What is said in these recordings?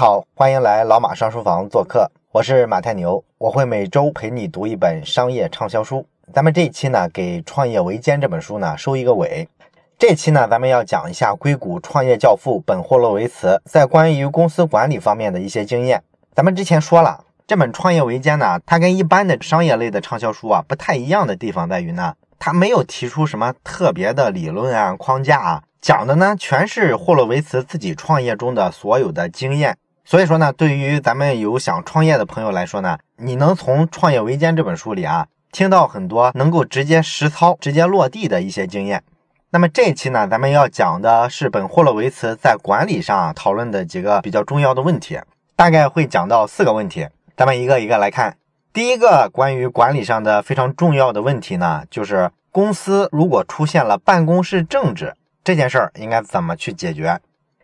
好，欢迎来老马上书房做客，我是马太牛，我会每周陪你读一本商业畅销书。咱们这一期呢，给《创业维艰》这本书呢收一个尾。这期呢，咱们要讲一下硅谷创业教父本霍洛维茨在关于公司管理方面的一些经验。咱们之前说了，这本《创业维艰》呢，它跟一般的商业类的畅销书啊不太一样的地方在于呢，它没有提出什么特别的理论啊框架啊，讲的呢全是霍洛维茨自己创业中的所有的经验。所以说呢，对于咱们有想创业的朋友来说呢，你能从《创业维艰》这本书里啊，听到很多能够直接实操、直接落地的一些经验。那么这一期呢，咱们要讲的是本霍洛维茨在管理上讨论的几个比较重要的问题，大概会讲到四个问题，咱们一个一个来看。第一个关于管理上的非常重要的问题呢，就是公司如果出现了办公室政治这件事儿，应该怎么去解决？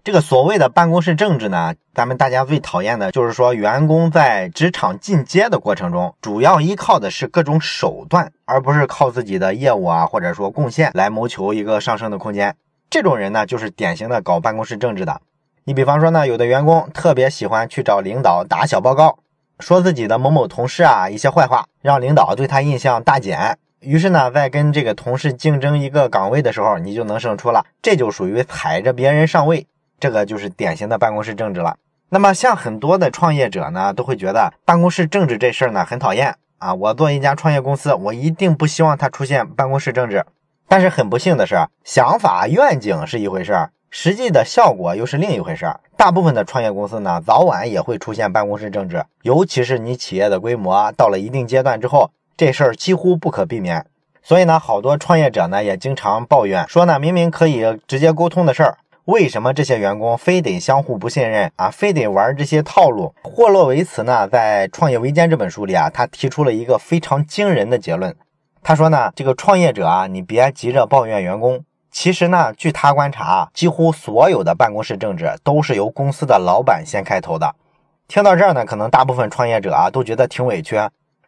这个所谓的办公室政治呢，咱们大家最讨厌的就是说，员工在职场进阶的过程中，主要依靠的是各种手段，而不是靠自己的业务啊，或者说贡献来谋求一个上升的空间。这种人呢，就是典型的搞办公室政治的。你比方说呢，有的员工特别喜欢去找领导打小报告，说自己的某某同事啊一些坏话，让领导对他印象大减。于是呢，在跟这个同事竞争一个岗位的时候，你就能胜出了。这就属于踩着别人上位。这个就是典型的办公室政治了。那么，像很多的创业者呢，都会觉得办公室政治这事儿呢很讨厌啊。我做一家创业公司，我一定不希望它出现办公室政治。但是很不幸的是，想法愿景是一回事儿，实际的效果又是另一回事儿。大部分的创业公司呢，早晚也会出现办公室政治，尤其是你企业的规模到了一定阶段之后，这事儿几乎不可避免。所以呢，好多创业者呢也经常抱怨说呢，明明可以直接沟通的事儿。为什么这些员工非得相互不信任啊？非得玩这些套路？霍洛维茨呢，在《创业维艰》这本书里啊，他提出了一个非常惊人的结论。他说呢，这个创业者啊，你别急着抱怨员工。其实呢，据他观察，几乎所有的办公室政治都是由公司的老板先开头的。听到这儿呢，可能大部分创业者啊都觉得挺委屈。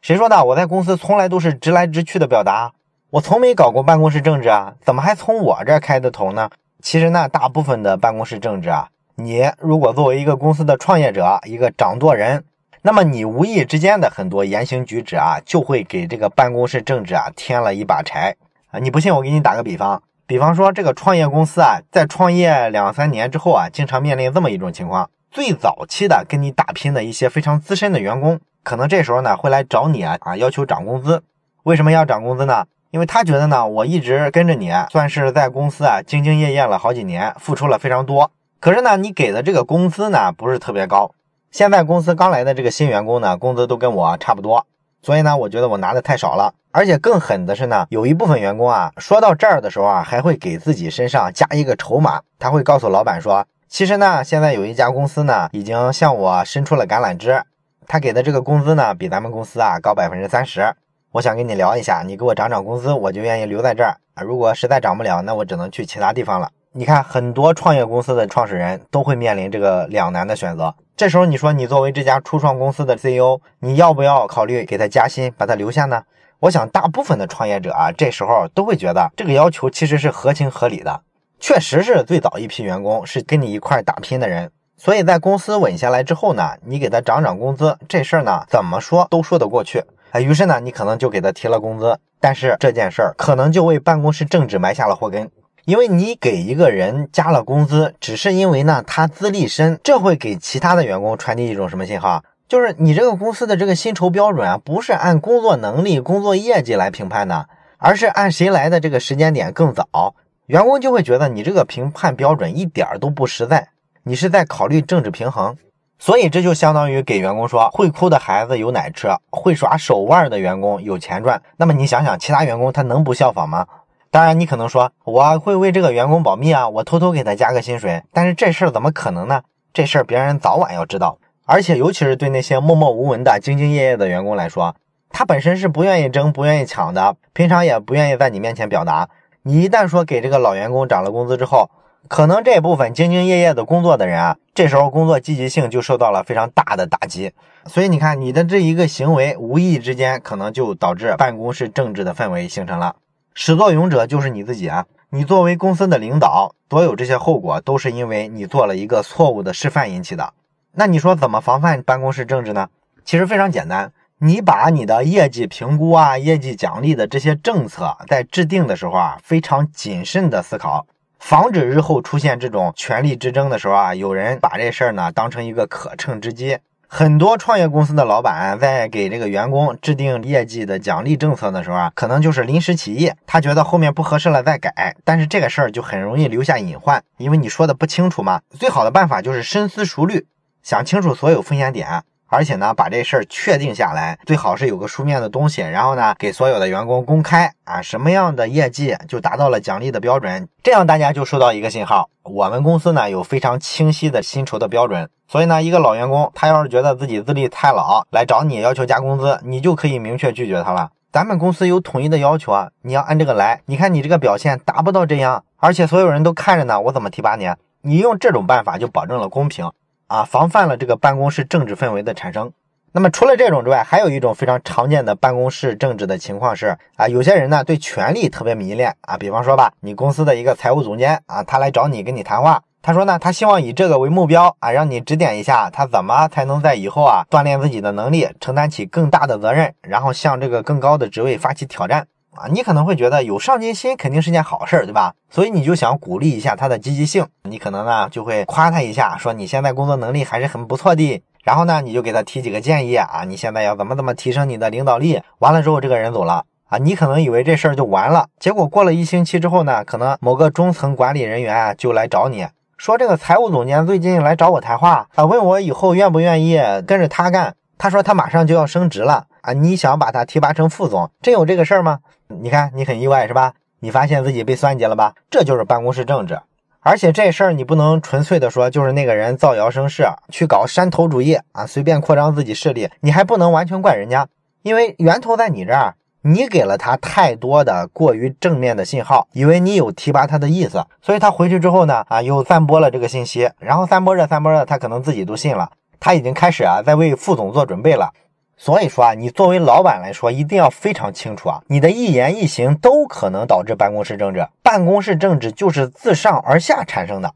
谁说的？我在公司从来都是直来直去的表达，我从没搞过办公室政治啊，怎么还从我这儿开的头呢？其实呢，大部分的办公室政治啊，你如果作为一个公司的创业者，一个掌舵人，那么你无意之间的很多言行举止啊，就会给这个办公室政治啊添了一把柴啊。你不信，我给你打个比方，比方说这个创业公司啊，在创业两三年之后啊，经常面临这么一种情况：最早期的跟你打拼的一些非常资深的员工，可能这时候呢会来找你啊啊，要求涨工资。为什么要涨工资呢？因为他觉得呢，我一直跟着你，算是在公司啊兢兢业业了好几年，付出了非常多。可是呢，你给的这个工资呢不是特别高。现在公司刚来的这个新员工呢，工资都跟我差不多，所以呢，我觉得我拿的太少了。而且更狠的是呢，有一部分员工啊，说到这儿的时候啊，还会给自己身上加一个筹码，他会告诉老板说，其实呢，现在有一家公司呢，已经向我伸出了橄榄枝，他给的这个工资呢，比咱们公司啊高百分之三十。我想跟你聊一下，你给我涨涨工资，我就愿意留在这儿啊。如果实在涨不了，那我只能去其他地方了。你看，很多创业公司的创始人都会面临这个两难的选择。这时候，你说你作为这家初创公司的 CEO，你要不要考虑给他加薪，把他留下呢？我想，大部分的创业者啊，这时候都会觉得这个要求其实是合情合理的。确实是最早一批员工是跟你一块打拼的人，所以在公司稳下来之后呢，你给他涨涨工资，这事儿呢，怎么说都说得过去。啊，于是呢，你可能就给他提了工资，但是这件事儿可能就为办公室政治埋下了祸根，因为你给一个人加了工资，只是因为呢他资历深，这会给其他的员工传递一种什么信号？就是你这个公司的这个薪酬标准啊，不是按工作能力、工作业绩来评判的，而是按谁来的这个时间点更早，员工就会觉得你这个评判标准一点都不实在，你是在考虑政治平衡。所以这就相当于给员工说，会哭的孩子有奶吃，会耍手腕的员工有钱赚。那么你想想，其他员工他能不效仿吗？当然，你可能说我会为这个员工保密啊，我偷偷给他加个薪水。但是这事儿怎么可能呢？这事儿别人早晚要知道。而且尤其是对那些默默无闻的兢兢业业的员工来说，他本身是不愿意争、不愿意抢的，平常也不愿意在你面前表达。你一旦说给这个老员工涨了工资之后，可能这部分兢兢业业的工作的人啊，这时候工作积极性就受到了非常大的打击。所以你看，你的这一个行为，无意之间可能就导致办公室政治的氛围形成了。始作俑者就是你自己啊！你作为公司的领导，所有这些后果都是因为你做了一个错误的示范引起的。那你说怎么防范办公室政治呢？其实非常简单，你把你的业绩评估啊、业绩奖励的这些政策在制定的时候啊，非常谨慎的思考，防止日后出现这种权力之争的时候啊，有人把这事儿呢当成一个可乘之机。很多创业公司的老板在给这个员工制定业绩的奖励政策的时候啊，可能就是临时起意，他觉得后面不合适了再改，但是这个事儿就很容易留下隐患，因为你说的不清楚嘛。最好的办法就是深思熟虑，想清楚所有风险点。而且呢，把这事儿确定下来，最好是有个书面的东西，然后呢，给所有的员工公开啊，什么样的业绩就达到了奖励的标准，这样大家就收到一个信号，我们公司呢有非常清晰的薪酬的标准，所以呢，一个老员工他要是觉得自己资历太老，来找你要求加工资，你就可以明确拒绝他了。咱们公司有统一的要求啊，你要按这个来。你看你这个表现达不到这样，而且所有人都看着呢，我怎么提拔你？你用这种办法就保证了公平。啊，防范了这个办公室政治氛围的产生。那么除了这种之外，还有一种非常常见的办公室政治的情况是啊，有些人呢对权力特别迷恋啊。比方说吧，你公司的一个财务总监啊，他来找你跟你谈话，他说呢，他希望以这个为目标啊，让你指点一下他怎么才能在以后啊锻炼自己的能力，承担起更大的责任，然后向这个更高的职位发起挑战。啊，你可能会觉得有上进心肯定是件好事儿，对吧？所以你就想鼓励一下他的积极性，你可能呢就会夸他一下，说你现在工作能力还是很不错的。然后呢，你就给他提几个建议啊，你现在要怎么怎么提升你的领导力。完了之后，这个人走了啊，你可能以为这事儿就完了，结果过了一星期之后呢，可能某个中层管理人员啊就来找你说，这个财务总监最近来找我谈话啊，问我以后愿不愿意跟着他干。他说他马上就要升职了啊，你想把他提拔成副总，真有这个事儿吗？你看你很意外是吧？你发现自己被算计了吧？这就是办公室政治，而且这事儿你不能纯粹的说就是那个人造谣生事，去搞山头主义啊，随便扩张自己势力，你还不能完全怪人家，因为源头在你这儿，你给了他太多的过于正面的信号，以为你有提拔他的意思，所以他回去之后呢，啊，又散播了这个信息，然后散播着散播着，他可能自己都信了。他已经开始啊，在为副总做准备了。所以说啊，你作为老板来说，一定要非常清楚啊，你的一言一行都可能导致办公室政治。办公室政治就是自上而下产生的，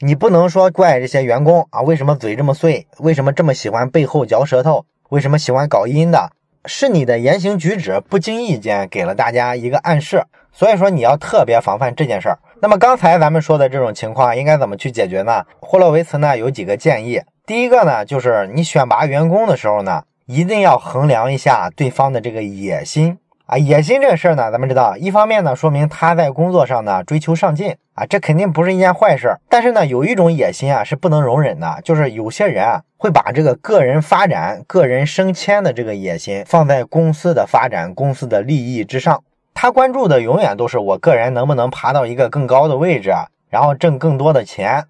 你不能说怪这些员工啊，为什么嘴这么碎，为什么这么喜欢背后嚼舌头，为什么喜欢搞阴的，是你的言行举止不经意间给了大家一个暗示。所以说你要特别防范这件事儿。那么刚才咱们说的这种情况应该怎么去解决呢？霍洛维茨呢有几个建议。第一个呢，就是你选拔员工的时候呢，一定要衡量一下对方的这个野心啊。野心这个事儿呢，咱们知道，一方面呢，说明他在工作上呢追求上进啊，这肯定不是一件坏事。但是呢，有一种野心啊是不能容忍的，就是有些人啊会把这个个人发展、个人升迁的这个野心放在公司的发展、公司的利益之上。他关注的永远都是我个人能不能爬到一个更高的位置，然后挣更多的钱。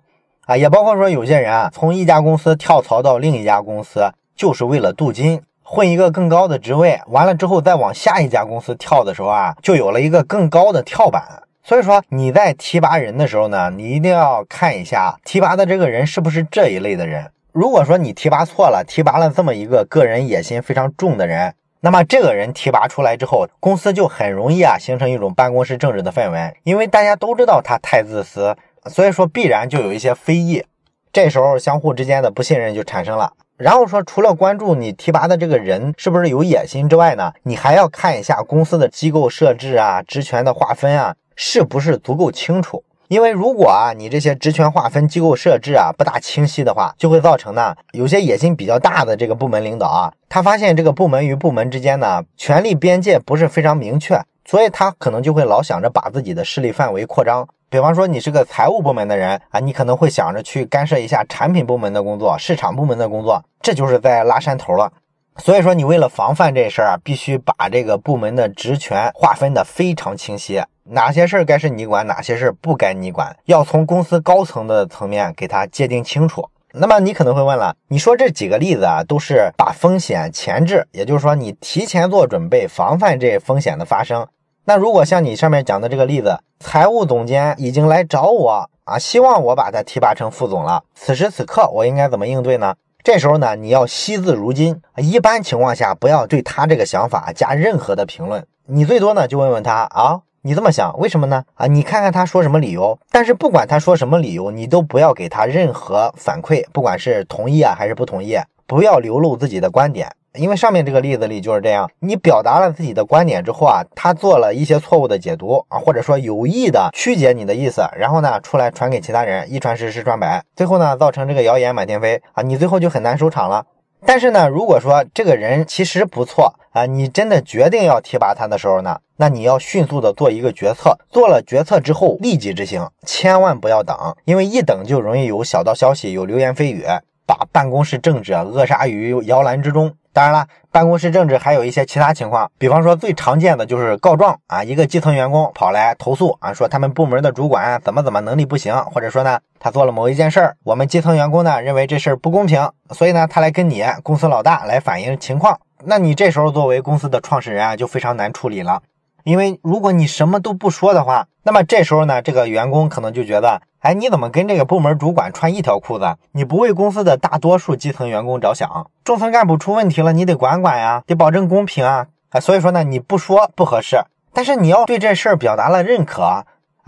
啊，也包括说有些人啊，从一家公司跳槽到另一家公司，就是为了镀金，混一个更高的职位。完了之后再往下一家公司跳的时候啊，就有了一个更高的跳板。所以说你在提拔人的时候呢，你一定要看一下提拔的这个人是不是这一类的人。如果说你提拔错了，提拔了这么一个个人野心非常重的人，那么这个人提拔出来之后，公司就很容易啊形成一种办公室政治的氛围，因为大家都知道他太自私。所以说必然就有一些非议，这时候相互之间的不信任就产生了。然后说，除了关注你提拔的这个人是不是有野心之外呢，你还要看一下公司的机构设置啊、职权的划分啊，是不是足够清楚？因为如果啊你这些职权划分、机构设置啊不大清晰的话，就会造成呢有些野心比较大的这个部门领导啊，他发现这个部门与部门之间呢权力边界不是非常明确，所以他可能就会老想着把自己的势力范围扩张。比方说，你是个财务部门的人啊，你可能会想着去干涉一下产品部门的工作、市场部门的工作，这就是在拉山头了。所以说，你为了防范这事儿啊，必须把这个部门的职权划分的非常清晰，哪些事儿该是你管，哪些事儿不该你管，要从公司高层的层面给他界定清楚。那么你可能会问了，你说这几个例子啊，都是把风险前置，也就是说你提前做准备，防范这风险的发生。那如果像你上面讲的这个例子，财务总监已经来找我啊，希望我把他提拔成副总了。此时此刻我应该怎么应对呢？这时候呢，你要惜字如金，一般情况下不要对他这个想法加任何的评论，你最多呢就问问他啊，你这么想，为什么呢？啊，你看看他说什么理由。但是不管他说什么理由，你都不要给他任何反馈，不管是同意啊还是不同意，不要流露自己的观点。因为上面这个例子里就是这样，你表达了自己的观点之后啊，他做了一些错误的解读啊，或者说有意的曲解你的意思，然后呢出来传给其他人，一传十，十传百，最后呢造成这个谣言满天飞啊，你最后就很难收场了。但是呢，如果说这个人其实不错啊，你真的决定要提拔他的时候呢，那你要迅速的做一个决策，做了决策之后立即执行，千万不要等，因为一等就容易有小道消息，有流言蜚语，把办公室政治扼杀于摇篮之中。当然了，办公室政治还有一些其他情况，比方说最常见的就是告状啊，一个基层员工跑来投诉啊，说他们部门的主管怎么怎么能力不行，或者说呢他做了某一件事儿，我们基层员工呢认为这事儿不公平，所以呢他来跟你公司老大来反映情况，那你这时候作为公司的创始人啊就非常难处理了。因为如果你什么都不说的话，那么这时候呢，这个员工可能就觉得，哎，你怎么跟这个部门主管穿一条裤子？你不为公司的大多数基层员工着想，中层干部出问题了，你得管管呀，得保证公平啊，啊，所以说呢，你不说不合适，但是你要对这事儿表达了认可啊，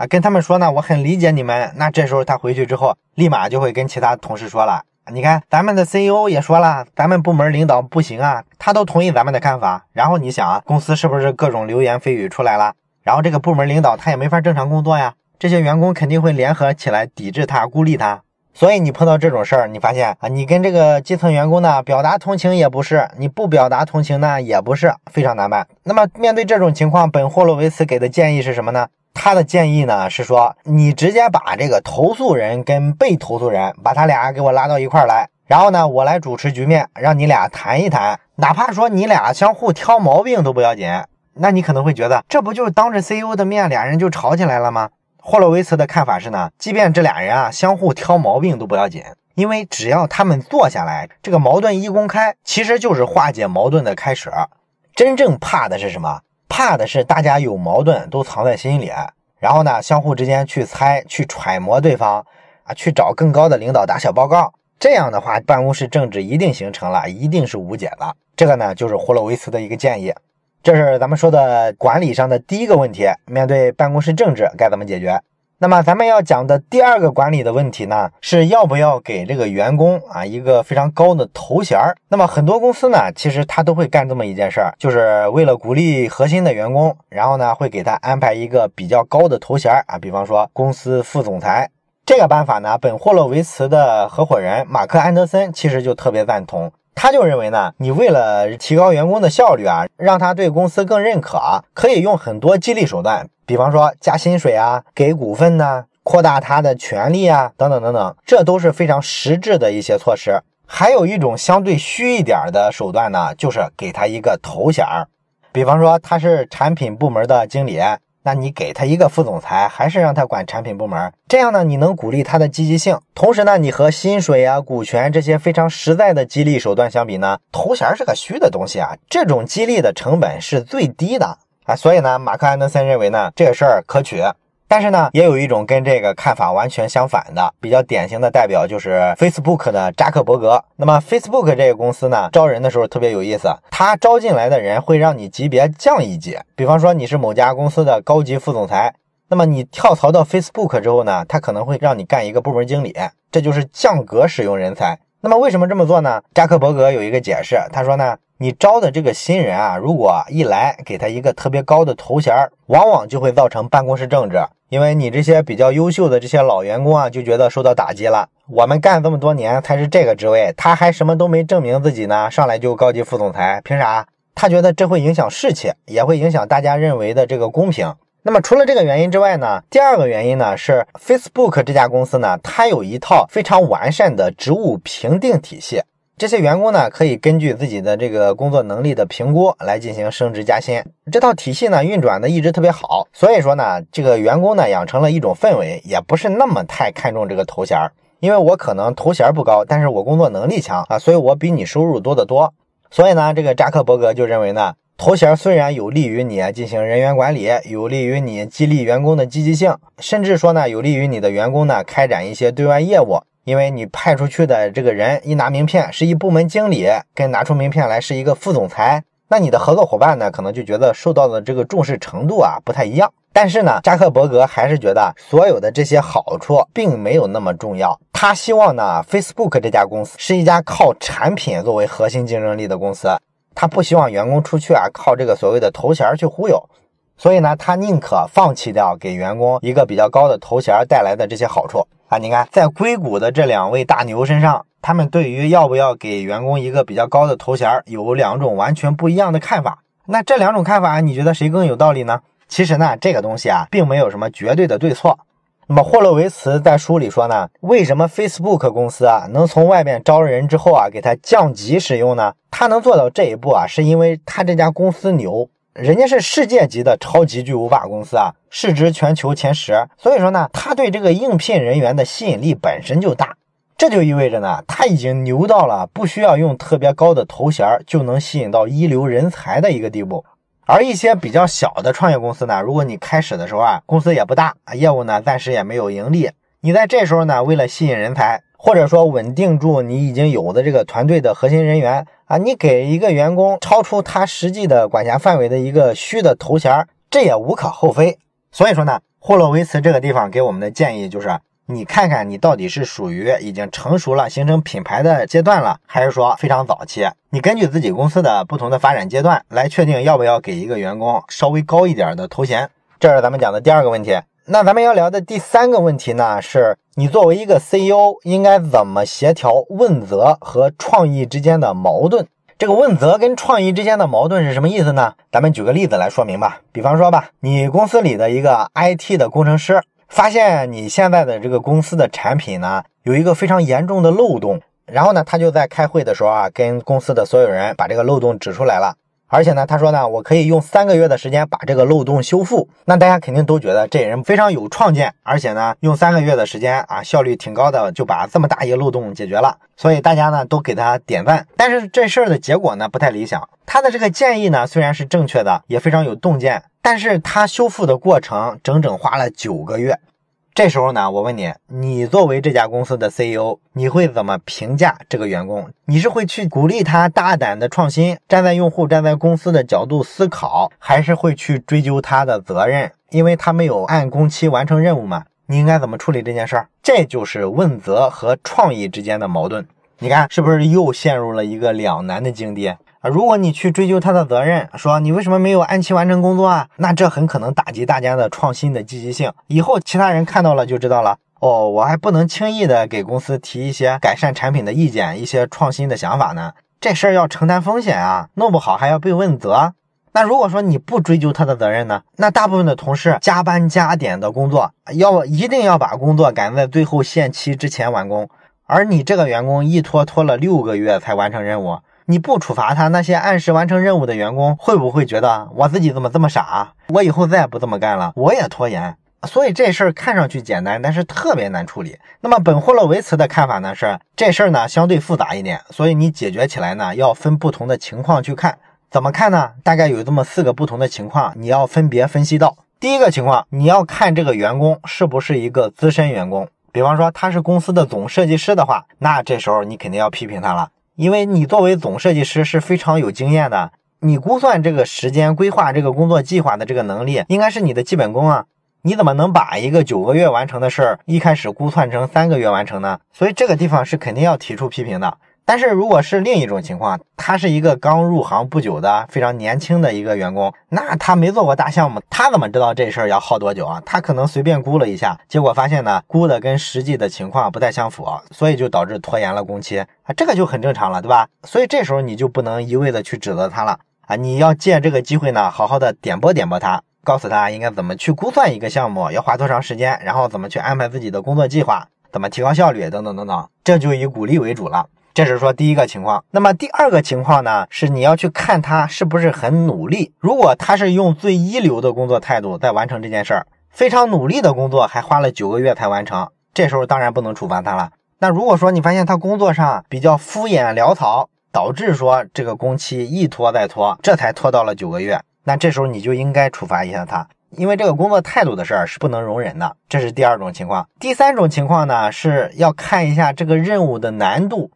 跟他们说呢，我很理解你们，那这时候他回去之后，立马就会跟其他同事说了。你看，咱们的 CEO 也说了，咱们部门领导不行啊，他都同意咱们的看法。然后你想啊，公司是不是各种流言蜚语出来了？然后这个部门领导他也没法正常工作呀，这些员工肯定会联合起来抵制他、孤立他。所以你碰到这种事儿，你发现啊，你跟这个基层员工呢表达同情也不是，你不表达同情呢也不是，非常难办。那么面对这种情况，本霍洛维茨给的建议是什么呢？他的建议呢是说，你直接把这个投诉人跟被投诉人，把他俩给我拉到一块儿来，然后呢，我来主持局面，让你俩谈一谈，哪怕说你俩相互挑毛病都不要紧。那你可能会觉得，这不就是当着 CEO 的面，俩人就吵起来了吗？霍洛维茨的看法是呢，即便这俩人啊相互挑毛病都不要紧，因为只要他们坐下来，这个矛盾一公开，其实就是化解矛盾的开始。真正怕的是什么？怕的是大家有矛盾都藏在心里，然后呢，相互之间去猜、去揣摩对方啊，去找更高的领导打小报告。这样的话，办公室政治一定形成了，一定是无解的。这个呢，就是霍洛维茨的一个建议。这是咱们说的管理上的第一个问题，面对办公室政治该怎么解决？那么咱们要讲的第二个管理的问题呢，是要不要给这个员工啊一个非常高的头衔儿？那么很多公司呢，其实他都会干这么一件事儿，就是为了鼓励核心的员工，然后呢会给他安排一个比较高的头衔儿啊，比方说公司副总裁。这个办法呢，本霍洛维茨的合伙人马克安德森其实就特别赞同，他就认为呢，你为了提高员工的效率啊，让他对公司更认可，可以用很多激励手段。比方说加薪水啊，给股份呐，扩大他的权利啊，等等等等，这都是非常实质的一些措施。还有一种相对虚一点的手段呢，就是给他一个头衔儿。比方说他是产品部门的经理，那你给他一个副总裁，还是让他管产品部门？这样呢，你能鼓励他的积极性，同时呢，你和薪水啊、股权这些非常实在的激励手段相比呢，头衔是个虚的东西啊。这种激励的成本是最低的。啊，所以呢，马克安德森认为呢，这个事儿可取。但是呢，也有一种跟这个看法完全相反的，比较典型的代表就是 Facebook 的扎克伯格。那么 Facebook 这个公司呢，招人的时候特别有意思，他招进来的人会让你级别降一级。比方说你是某家公司的高级副总裁，那么你跳槽到 Facebook 之后呢，他可能会让你干一个部门经理，这就是降格使用人才。那么为什么这么做呢？扎克伯格有一个解释，他说呢。你招的这个新人啊，如果一来给他一个特别高的头衔，往往就会造成办公室政治。因为你这些比较优秀的这些老员工啊，就觉得受到打击了。我们干这么多年才是这个职位，他还什么都没证明自己呢，上来就高级副总裁，凭啥？他觉得这会影响士气，也会影响大家认为的这个公平。那么除了这个原因之外呢，第二个原因呢是 Facebook 这家公司呢，它有一套非常完善的职务评定体系。这些员工呢，可以根据自己的这个工作能力的评估来进行升职加薪。这套体系呢，运转的一直特别好。所以说呢，这个员工呢，养成了一种氛围，也不是那么太看重这个头衔儿。因为我可能头衔不高，但是我工作能力强啊，所以我比你收入多得多。所以呢，这个扎克伯格就认为呢，头衔虽然有利于你进行人员管理，有利于你激励员工的积极性，甚至说呢，有利于你的员工呢开展一些对外业务。因为你派出去的这个人一拿名片是一部门经理，跟拿出名片来是一个副总裁，那你的合作伙伴呢，可能就觉得受到的这个重视程度啊不太一样。但是呢，扎克伯格还是觉得所有的这些好处并没有那么重要。他希望呢，Facebook 这家公司是一家靠产品作为核心竞争力的公司。他不希望员工出去啊，靠这个所谓的头衔去忽悠。所以呢，他宁可放弃掉给员工一个比较高的头衔带来的这些好处啊。你看，在硅谷的这两位大牛身上。他们对于要不要给员工一个比较高的头衔，有两种完全不一样的看法。那这两种看法，你觉得谁更有道理呢？其实呢，这个东西啊，并没有什么绝对的对错。那么霍洛维茨在书里说呢，为什么 Facebook 公司啊能从外面招人之后啊给他降级使用呢？他能做到这一步啊，是因为他这家公司牛，人家是世界级的超级巨无霸公司啊，市值全球前十。所以说呢，他对这个应聘人员的吸引力本身就大。这就意味着呢，他已经牛到了不需要用特别高的头衔就能吸引到一流人才的一个地步。而一些比较小的创业公司呢，如果你开始的时候啊，公司也不大，业务呢暂时也没有盈利，你在这时候呢，为了吸引人才，或者说稳定住你已经有的这个团队的核心人员啊，你给一个员工超出他实际的管辖范围的一个虚的头衔，这也无可厚非。所以说呢，霍洛维茨这个地方给我们的建议就是。你看看，你到底是属于已经成熟了、形成品牌的阶段了，还是说非常早期？你根据自己公司的不同的发展阶段来确定要不要给一个员工稍微高一点的头衔。这是咱们讲的第二个问题。那咱们要聊的第三个问题呢，是你作为一个 CEO 应该怎么协调问责和创意之间的矛盾？这个问责跟创意之间的矛盾是什么意思呢？咱们举个例子来说明吧。比方说吧，你公司里的一个 IT 的工程师。发现你现在的这个公司的产品呢，有一个非常严重的漏洞，然后呢，他就在开会的时候啊，跟公司的所有人把这个漏洞指出来了，而且呢，他说呢，我可以用三个月的时间把这个漏洞修复。那大家肯定都觉得这人非常有创建，而且呢，用三个月的时间啊，效率挺高的，就把这么大一个漏洞解决了，所以大家呢都给他点赞。但是这事儿的结果呢不太理想，他的这个建议呢虽然是正确的，也非常有洞见。但是他修复的过程整整花了九个月，这时候呢，我问你，你作为这家公司的 CEO，你会怎么评价这个员工？你是会去鼓励他大胆的创新，站在用户、站在公司的角度思考，还是会去追究他的责任，因为他没有按工期完成任务嘛？你应该怎么处理这件事儿？这就是问责和创意之间的矛盾。你看，是不是又陷入了一个两难的境地？啊，如果你去追究他的责任，说你为什么没有按期完成工作啊？那这很可能打击大家的创新的积极性。以后其他人看到了就知道了。哦，我还不能轻易的给公司提一些改善产品的意见，一些创新的想法呢。这事儿要承担风险啊，弄不好还要被问责。那如果说你不追究他的责任呢？那大部分的同事加班加点的工作，要一定要把工作赶在最后限期之前完工，而你这个员工一拖拖了六个月才完成任务。你不处罚他，那些按时完成任务的员工会不会觉得我自己怎么这么傻？我以后再也不这么干了，我也拖延。所以这事儿看上去简单，但是特别难处理。那么本霍洛维茨的看法呢是，这事儿呢相对复杂一点，所以你解决起来呢要分不同的情况去看。怎么看呢？大概有这么四个不同的情况，你要分别分析到。第一个情况，你要看这个员工是不是一个资深员工，比方说他是公司的总设计师的话，那这时候你肯定要批评他了。因为你作为总设计师是非常有经验的，你估算这个时间、规划这个工作计划的这个能力，应该是你的基本功啊。你怎么能把一个九个月完成的事儿，一开始估算成三个月完成呢？所以这个地方是肯定要提出批评的。但是如果是另一种情况，他是一个刚入行不久的非常年轻的一个员工，那他没做过大项目，他怎么知道这事儿要耗多久啊？他可能随便估了一下，结果发现呢，估的跟实际的情况不太相符，所以就导致拖延了工期啊，这个就很正常了，对吧？所以这时候你就不能一味的去指责他了啊，你要借这个机会呢，好好的点拨点拨他，告诉他应该怎么去估算一个项目要花多长时间，然后怎么去安排自己的工作计划，怎么提高效率等等等等，这就以鼓励为主了。这是说第一个情况，那么第二个情况呢，是你要去看他是不是很努力。如果他是用最一流的工作态度在完成这件事儿，非常努力的工作，还花了九个月才完成，这时候当然不能处罚他了。那如果说你发现他工作上比较敷衍潦草，导致说这个工期一拖再拖，这才拖到了九个月，那这时候你就应该处罚一下他，因为这个工作态度的事儿是不能容忍的。这是第二种情况。第三种情况呢，是要看一下这个任务的难度。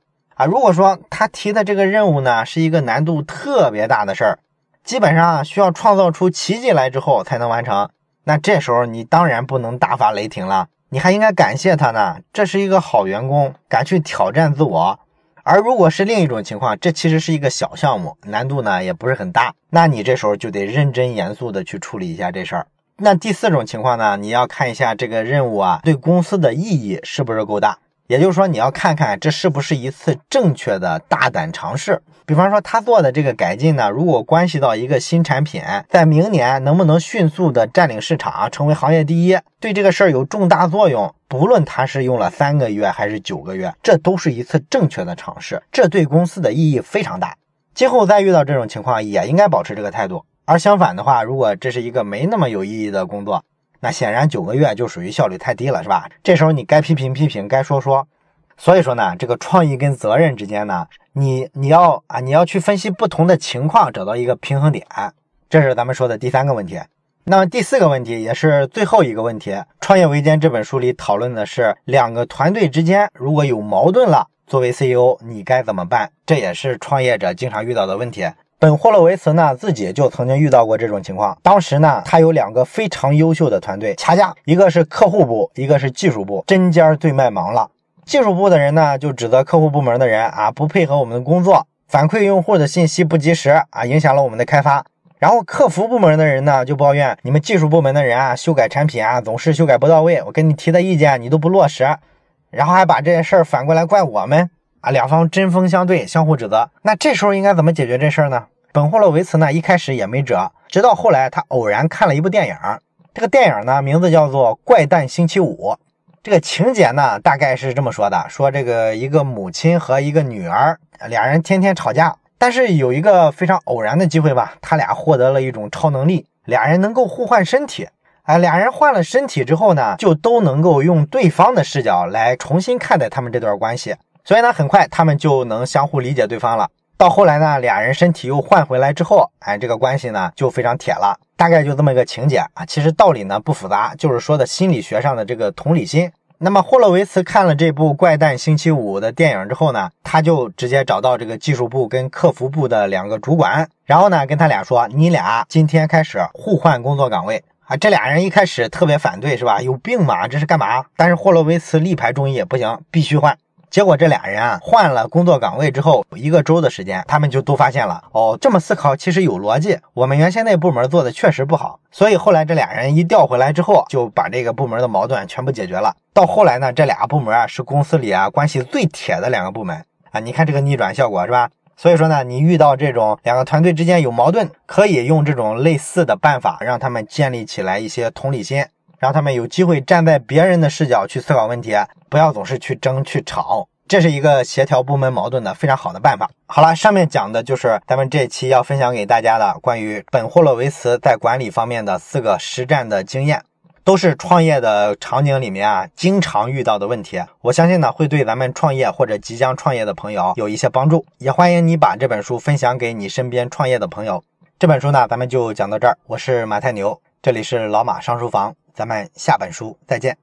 如果说他提的这个任务呢是一个难度特别大的事儿，基本上需要创造出奇迹来之后才能完成。那这时候你当然不能大发雷霆了，你还应该感谢他呢，这是一个好员工，敢去挑战自我。而如果是另一种情况，这其实是一个小项目，难度呢也不是很大，那你这时候就得认真严肃的去处理一下这事儿。那第四种情况呢，你要看一下这个任务啊对公司的意义是不是够大。也就是说，你要看看这是不是一次正确的大胆尝试。比方说，他做的这个改进呢，如果关系到一个新产品，在明年能不能迅速的占领市场，成为行业第一，对这个事儿有重大作用。不论他是用了三个月还是九个月，这都是一次正确的尝试，这对公司的意义非常大。今后再遇到这种情况，也应该保持这个态度。而相反的话，如果这是一个没那么有意义的工作，那显然九个月就属于效率太低了，是吧？这时候你该批评批评，该说说。所以说呢，这个创意跟责任之间呢，你你要啊，你要去分析不同的情况，找到一个平衡点。这是咱们说的第三个问题。那么第四个问题也是最后一个问题，《创业维艰》这本书里讨论的是两个团队之间如果有矛盾了，作为 CEO 你该怎么办？这也是创业者经常遇到的问题。本霍洛维茨呢，自己就曾经遇到过这种情况。当时呢，他有两个非常优秀的团队掐架，一个是客户部，一个是技术部，针尖对麦芒了。技术部的人呢，就指责客户部门的人啊，不配合我们的工作，反馈用户的信息不及时啊，影响了我们的开发。然后客服部门的人呢，就抱怨你们技术部门的人啊，修改产品啊，总是修改不到位，我给你提的意见你都不落实，然后还把这件事儿反过来怪我们啊，两方针锋相对，相互指责。那这时候应该怎么解决这事儿呢？本霍洛维茨呢，一开始也没辙，直到后来他偶然看了一部电影，这个电影呢名字叫做《怪诞星期五》。这个情节呢大概是这么说的：说这个一个母亲和一个女儿，俩人天天吵架，但是有一个非常偶然的机会吧，他俩获得了一种超能力，俩人能够互换身体。哎，俩人换了身体之后呢，就都能够用对方的视角来重新看待他们这段关系，所以呢，很快他们就能相互理解对方了。到后来呢，俩人身体又换回来之后，哎，这个关系呢就非常铁了。大概就这么一个情节啊，其实道理呢不复杂，就是说的心理学上的这个同理心。那么霍洛维茨看了这部《怪诞星期五》的电影之后呢，他就直接找到这个技术部跟客服部的两个主管，然后呢跟他俩说：“你俩今天开始互换工作岗位啊！”这俩人一开始特别反对，是吧？有病吗？这是干嘛？但是霍洛维茨力排众议，不行，必须换。结果这俩人啊换了工作岗位之后，一个周的时间，他们就都发现了哦，这么思考其实有逻辑。我们原先那部门做的确实不好，所以后来这俩人一调回来之后，就把这个部门的矛盾全部解决了。到后来呢，这俩部门啊是公司里啊关系最铁的两个部门啊。你看这个逆转效果是吧？所以说呢，你遇到这种两个团队之间有矛盾，可以用这种类似的办法，让他们建立起来一些同理心。让他们有机会站在别人的视角去思考问题，不要总是去争去吵，这是一个协调部门矛盾的非常好的办法。好了，上面讲的就是咱们这期要分享给大家的关于本霍洛维茨在管理方面的四个实战的经验，都是创业的场景里面啊经常遇到的问题。我相信呢会对咱们创业或者即将创业的朋友有一些帮助，也欢迎你把这本书分享给你身边创业的朋友。这本书呢咱们就讲到这儿，我是马太牛，这里是老马上书房。咱们下本书再见。